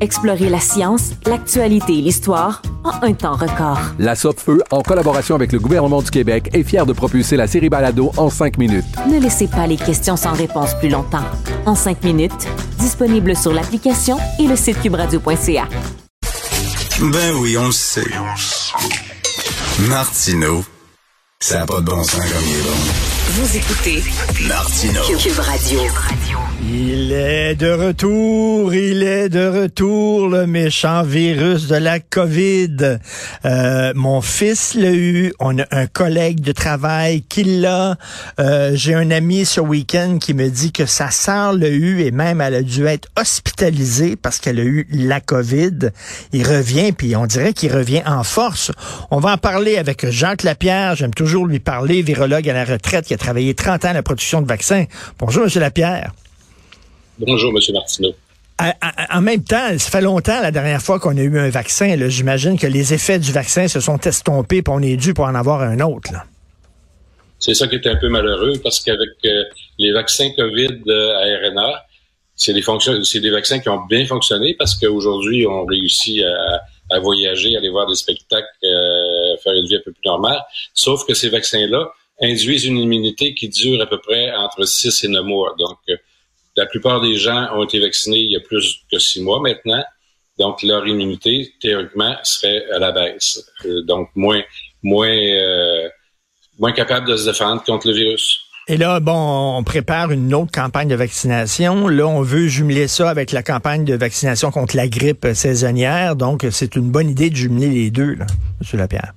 Explorez la science, l'actualité et l'histoire en un temps record. La Feu, en collaboration avec le gouvernement du Québec, est fière de propulser la série Balado en cinq minutes. Ne laissez pas les questions sans réponse plus longtemps. En cinq minutes, disponible sur l'application et le site cubradio.ca. Ben oui, on le sait. Martineau, ça n'a pas de bon sens comme il est bon. Vous écoutez Martineau. Cube Radio. Il est de retour, il est de retour, le méchant virus de la COVID. Euh, mon fils l'a eu, on a un collègue de travail qui l'a. Euh, J'ai un ami ce week-end qui me dit que sa sœur l'a eu et même elle a dû être hospitalisée parce qu'elle a eu la COVID. Il revient, puis on dirait qu'il revient en force. On va en parler avec Jacques Lapierre, j'aime toujours lui parler, virologue à la retraite qui a travaillé 30 ans à la production de vaccins. Bonjour, M. Lapierre. Bonjour, M. Martineau. En même temps, ça fait longtemps la dernière fois qu'on a eu un vaccin. J'imagine que les effets du vaccin se sont estompés et on est dû pour en avoir un autre. C'est ça qui est un peu malheureux parce qu'avec euh, les vaccins COVID euh, à RNA, c'est des, vaccins qui ont bien fonctionné parce qu'aujourd'hui, on réussit à, voyager, aller voir des spectacles, euh, faire une vie un peu plus normale. Sauf que ces vaccins-là induisent une immunité qui dure à peu près entre 6 et 9 mois. Donc, la plupart des gens ont été vaccinés il y a plus que six mois maintenant. Donc, leur immunité, théoriquement, serait à la baisse. Euh, donc, moins, moins, euh, moins capable de se défendre contre le virus. Et là, bon, on prépare une autre campagne de vaccination. Là, on veut jumeler ça avec la campagne de vaccination contre la grippe saisonnière. Donc, c'est une bonne idée de jumeler les deux, là, M. Lapierre.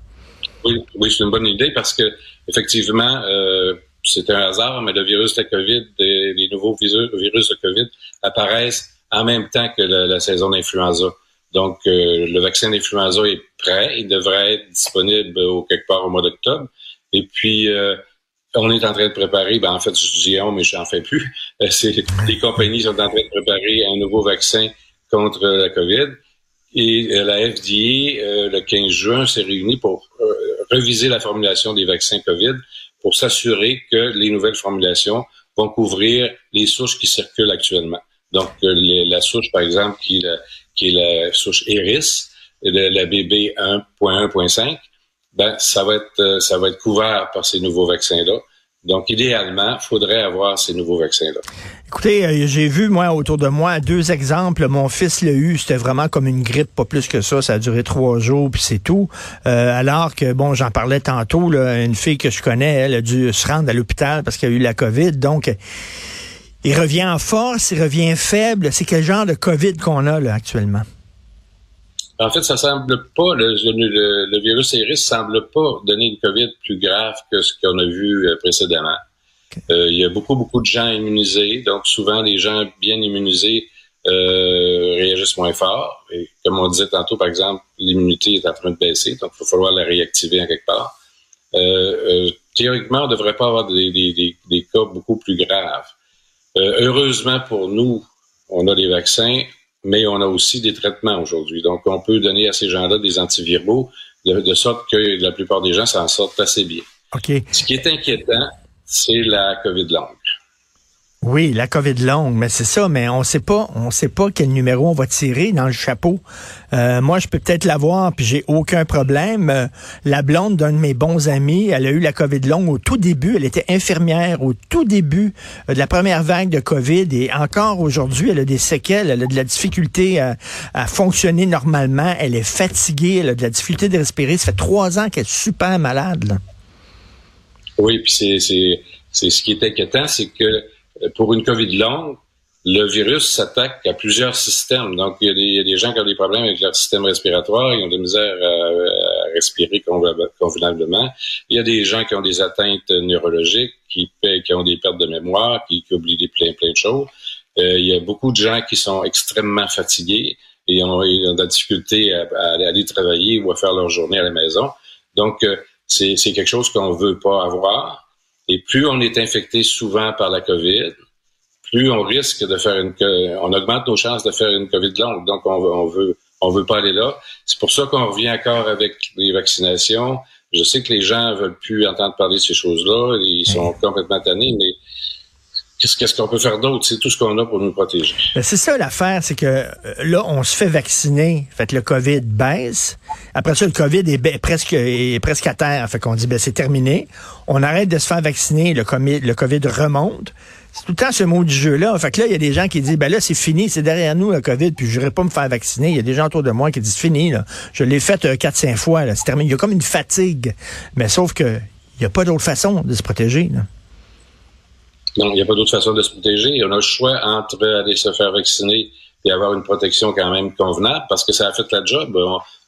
Oui, oui c'est une bonne idée parce que, effectivement, euh, c'est un hasard, mais le virus de la COVID, les nouveaux virus de COVID apparaissent en même temps que la, saison d'influenza. Donc, euh, le vaccin d'influenza est prêt. Il devrait être disponible au, quelque part au mois d'octobre. Et puis, euh, on est en train de préparer, ben en fait, je dis on, mais je n'en fais plus. Les compagnies sont en train de préparer un nouveau vaccin contre la COVID. Et la FDA, le 15 juin, s'est réunie pour reviser la formulation des vaccins COVID pour s'assurer que les nouvelles formulations vont couvrir les souches qui circulent actuellement. Donc, euh, la souche, par exemple, qui est la, qui est la souche Eris, la, la BB 1.1.5, ben, ça va être, euh, ça va être couvert par ces nouveaux vaccins-là. Donc, idéalement, faudrait avoir ces nouveaux vaccins-là. Écoutez, euh, j'ai vu, moi, autour de moi, deux exemples. Mon fils l'a eu, c'était vraiment comme une grippe, pas plus que ça. Ça a duré trois jours, puis c'est tout. Euh, alors que, bon, j'en parlais tantôt, là, une fille que je connais, elle a dû se rendre à l'hôpital parce qu'elle a eu la COVID. Donc, il revient en force, il revient faible. C'est quel genre de COVID qu'on a là actuellement? En fait, ça semble pas, le, le, virus Eris semble pas donner une COVID plus grave que ce qu'on a vu euh, précédemment. Euh, il y a beaucoup, beaucoup de gens immunisés, donc souvent les gens bien immunisés euh, réagissent moins fort. Et comme on disait tantôt, par exemple, l'immunité est en train de baisser, donc il va falloir la réactiver en quelque part. théoriquement, on ne devrait pas avoir des, des, des, cas beaucoup plus graves. heureusement pour nous, on a des vaccins mais on a aussi des traitements aujourd'hui. Donc, on peut donner à ces gens-là des antiviraux de, sorte que la plupart des gens s'en sortent assez bien. OK. Ce qui est inquiétant, c'est la COVID longue. Oui, la COVID longue, mais c'est ça, mais on sait pas, on sait pas quel numéro on va tirer dans le chapeau. Euh, moi, je peux peut-être l'avoir, puis j'ai aucun problème. Euh, la blonde d'un de mes bons amis, elle a eu la COVID longue au tout début. Elle était infirmière au tout début euh, de la première vague de COVID, et encore aujourd'hui, elle a des séquelles. Elle a de la difficulté à, à, fonctionner normalement. Elle est fatiguée, elle a de la difficulté de respirer. Ça fait trois ans qu'elle est super malade. Là. Oui, puis c'est c'est ce qui est inquiétant, c'est que pour une COVID longue, le virus s'attaque à plusieurs systèmes. Donc, il y, a des, gens qui ont des problèmes avec leur système respiratoire, ils ont de misère à, respirer convenablement. Il y a des gens qui ont des atteintes neurologiques, qui, ont des pertes de mémoire, qui, qui oublient plein, plein de choses. Euh, il y a beaucoup de gens qui sont extrêmement fatigués et ont, ont de la difficulté à, aller travailler ou à faire leur journée à la maison. Donc, euh, c'est quelque chose qu'on veut pas avoir. Et plus on est infecté souvent par la COVID, plus on risque de faire une, on augmente nos chances de faire une COVID longue. Donc, on, on veut, on veut pas aller là. C'est pour ça qu'on revient encore avec les vaccinations. Je sais que les gens veulent plus entendre parler de ces choses-là. Ils sont complètement tannés, mais qu'est-ce qu'on peut faire d'autre? C'est tout ce qu'on a pour nous protéger. Ben, c'est ça l'affaire, c'est que euh, là, on se fait vacciner. Fait le COVID baisse. Après ça, le COVID est, presque, est presque à terre. Fait qu'on dit, ben, c'est terminé. On arrête de se faire vacciner. Le COVID, le COVID remonte. C'est tout le temps ce mot du jeu-là. Fait que là, il y a des gens qui disent, ben là, c'est fini, c'est derrière nous, le COVID, puis je n'irai pas me faire vacciner. Il y a des gens autour de moi qui disent, fini. Je l'ai fait euh, 4-5 fois, là. C'est terminé. Il y a comme une fatigue. Mais sauf que, il n'y a pas d'autre façon de se protéger. Non, il n'y a pas d'autre façon de se protéger. On a le choix entre aller se faire vacciner et avoir une protection quand même convenable parce que ça a fait la job.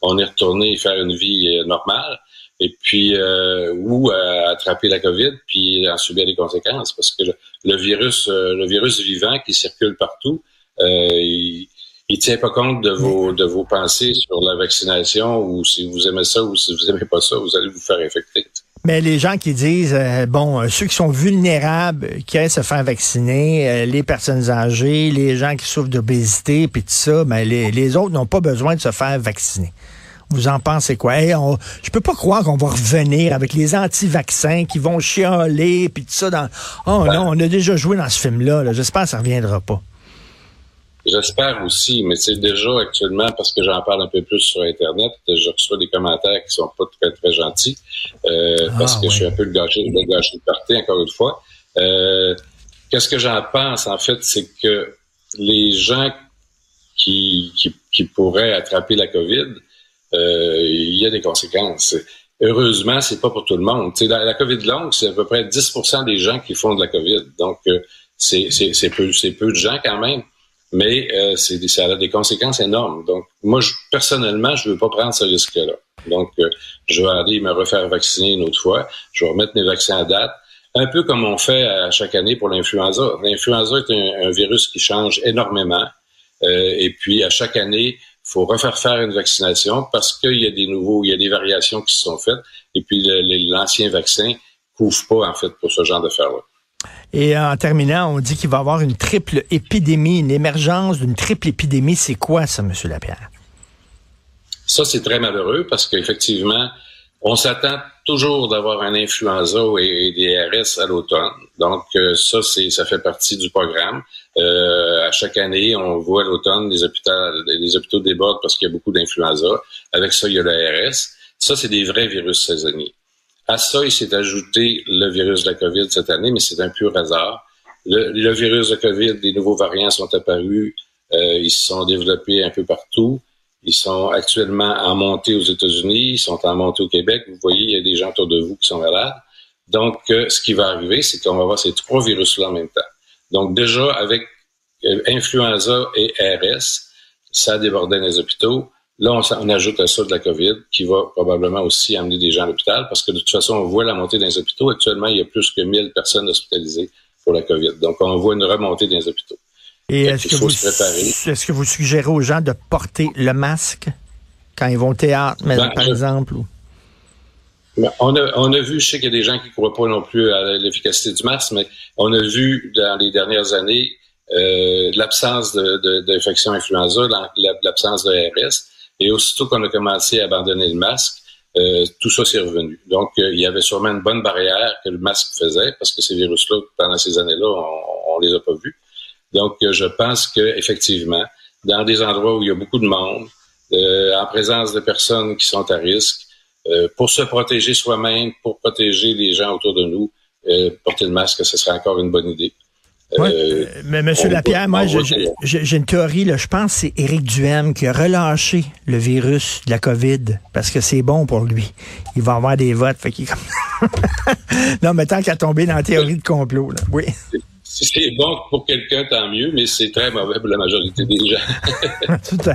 On, est retourné faire une vie euh, normale et puis euh, ou attraper la COVID puis en subir les conséquences parce que le, virus euh, le virus vivant qui circule partout il, il tient pas compte de vos de vos pensées sur la vaccination ou si vous aimez ça ou si vous aimez pas ça vous allez vous faire infecter. Mais les gens qui disent, euh, bon, euh, ceux qui sont vulnérables, qui aiment se faire vacciner, euh, les personnes âgées, les gens qui souffrent d'obésité, puis tout ça, ben, les, les autres n'ont pas besoin de se faire vacciner. Vous en pensez quoi? Hey, on, je peux pas croire qu'on va revenir avec les anti-vaccins qui vont chialer, puis tout ça. Dans... Oh non, on a déjà joué dans ce film-là. -là, J'espère que ça reviendra pas. J'espère aussi, mais c'est déjà actuellement, parce que j'en parle un peu plus sur Internet, je reçois des commentaires qui sont pas très, très gentils, euh, ah, parce que je suis un peu le gâché, le gâché de partie, encore une fois. Euh, Qu'est-ce que j'en pense, en fait, c'est que les gens qui, qui, qui, pourraient attraper la COVID, euh, il y a des conséquences. Heureusement, c'est pas pour tout le monde. la, la COVID longue, c'est à peu près 10% des gens qui font de la COVID. Donc, euh, c'est peu, peu de gens quand même mais euh, ça a des conséquences énormes. Donc, moi, personnellement, je ne veux pas prendre ce risque-là. Donc, euh, je vais aller me refaire vacciner une autre fois. Je vais remettre mes vaccins à date. Un peu comme on fait à chaque année pour l'influenza. L'influenza est un, virus qui change énormément. Euh, et puis, à chaque année, il faut refaire faire une vaccination parce qu'il y a des nouveaux, il y a des variations qui se sont faites. Et puis, l'ancien vaccin couvre pas, en fait, pour ce genre d'affaires-là. Et en terminant, on dit qu'il va y avoir une triple épidémie, une émergence d'une triple épidémie. C'est quoi ça, M. Lapierre? Ça, c'est très malheureux parce qu'effectivement, on s'attend toujours d'avoir un influenza et des RS à l'automne. Donc, euh, ça, ça fait partie du programme. Euh, à chaque année, on voit à l'automne les hôpitaux, les hôpitaux débordent parce qu'il y a beaucoup d'influenza. Avec ça, il y a le RS. Ça, c'est des vrais virus saisonniers. À ça, il s'est ajouté le virus de la COVID cette année, mais c'est un pur hasard. Le, virus de COVID, des nouveaux variants sont apparus, euh, ils se sont développés un peu partout. Ils sont actuellement en montée aux États-Unis, ils sont en montée au Québec. Vous voyez, il y a des gens autour de vous qui sont malades. Donc, euh, ce qui va arriver, c'est qu'on va avoir ces trois virus-là en même temps. Donc, déjà, avec euh, influenza et RS, ça a débordé les hôpitaux. Là, on, ajoute à ça de la COVID qui va probablement aussi amener des gens à l'hôpital parce que de toute façon, on voit la montée dans les hôpitaux. Actuellement, il y a plus que 1000 personnes hospitalisées pour la COVID. Donc, on voit une remontée dans les hôpitaux. Et est-ce que, vous, est-ce que vous suggérez aux gens de porter le masque quand ils vont au théâtre, ben, par exemple? Ben, on, a, on a vu, je sais qu'il y a des gens qui ne croient pas non plus à l'efficacité du masque, mais on a vu dans les dernières années euh, l'absence d'infection de, influenza, l'absence de RS. Et aussitôt qu'on a commencé à abandonner le masque, euh, tout ça s'est revenu. Donc, euh, il y avait sûrement une bonne barrière que le masque faisait, parce que ces virus-là, pendant ces années-là, on les a pas vus. Donc, je pense que effectivement, dans des endroits où il y a beaucoup de monde, en présence de personnes qui sont à risque, pour se protéger soi-même, pour protéger les gens autour de nous, porter le masque, ce serait encore une bonne idée. Euh, mais Monsieur Lapierre, moi, j'ai une théorie. Là, je pense que c'est Éric Duhem qui a relâché le virus de la COVID parce que c'est bon pour lui. Il va avoir des votes. Fait qu'il non, mais tant qu'à tomber dans la théorie de complot, là. oui. Si c'est bon pour quelqu'un, tant mieux, mais c'est très mauvais pour la majorité des gens.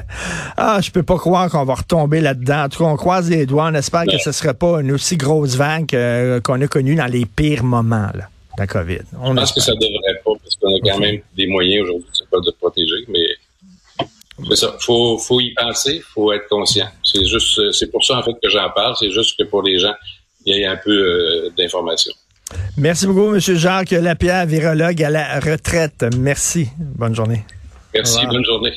ah, je peux pas croire qu'on va retomber là-dedans. En tout cas, on croise les doigts. On espère que ce ne sera pas une aussi grosse vague qu'on a connue dans les pires moments. Là la COVID. On Je pense que ça devrait pas, parce qu'on a quand même des moyens aujourd'hui de se protéger, mais c'est ça. Faut, faut y penser, faut être conscient. C'est juste, c'est pour ça en fait que j'en parle. C'est juste que pour les gens, il y ait un peu euh, d'information. Merci beaucoup, M. Jacques Lapierre, virologue à la retraite. Merci. Bonne journée. Merci. Bonne journée.